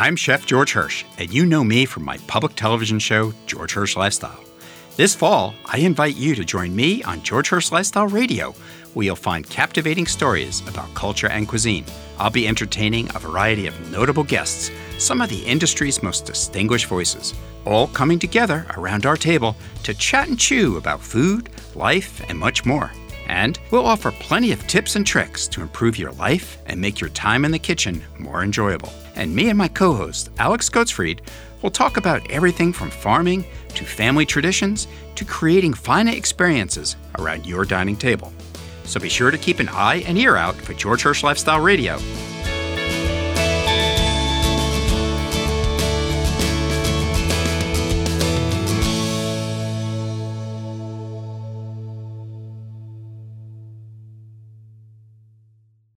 I'm Chef George Hirsch, and you know me from my public television show, George Hirsch Lifestyle. This fall, I invite you to join me on George Hirsch Lifestyle Radio, where you'll find captivating stories about culture and cuisine. I'll be entertaining a variety of notable guests, some of the industry's most distinguished voices, all coming together around our table to chat and chew about food, life, and much more. And we'll offer plenty of tips and tricks to improve your life and make your time in the kitchen more enjoyable. And me and my co host, Alex Goatsfried, will talk about everything from farming to family traditions to creating fine experiences around your dining table. So be sure to keep an eye and ear out for George Hirsch Lifestyle Radio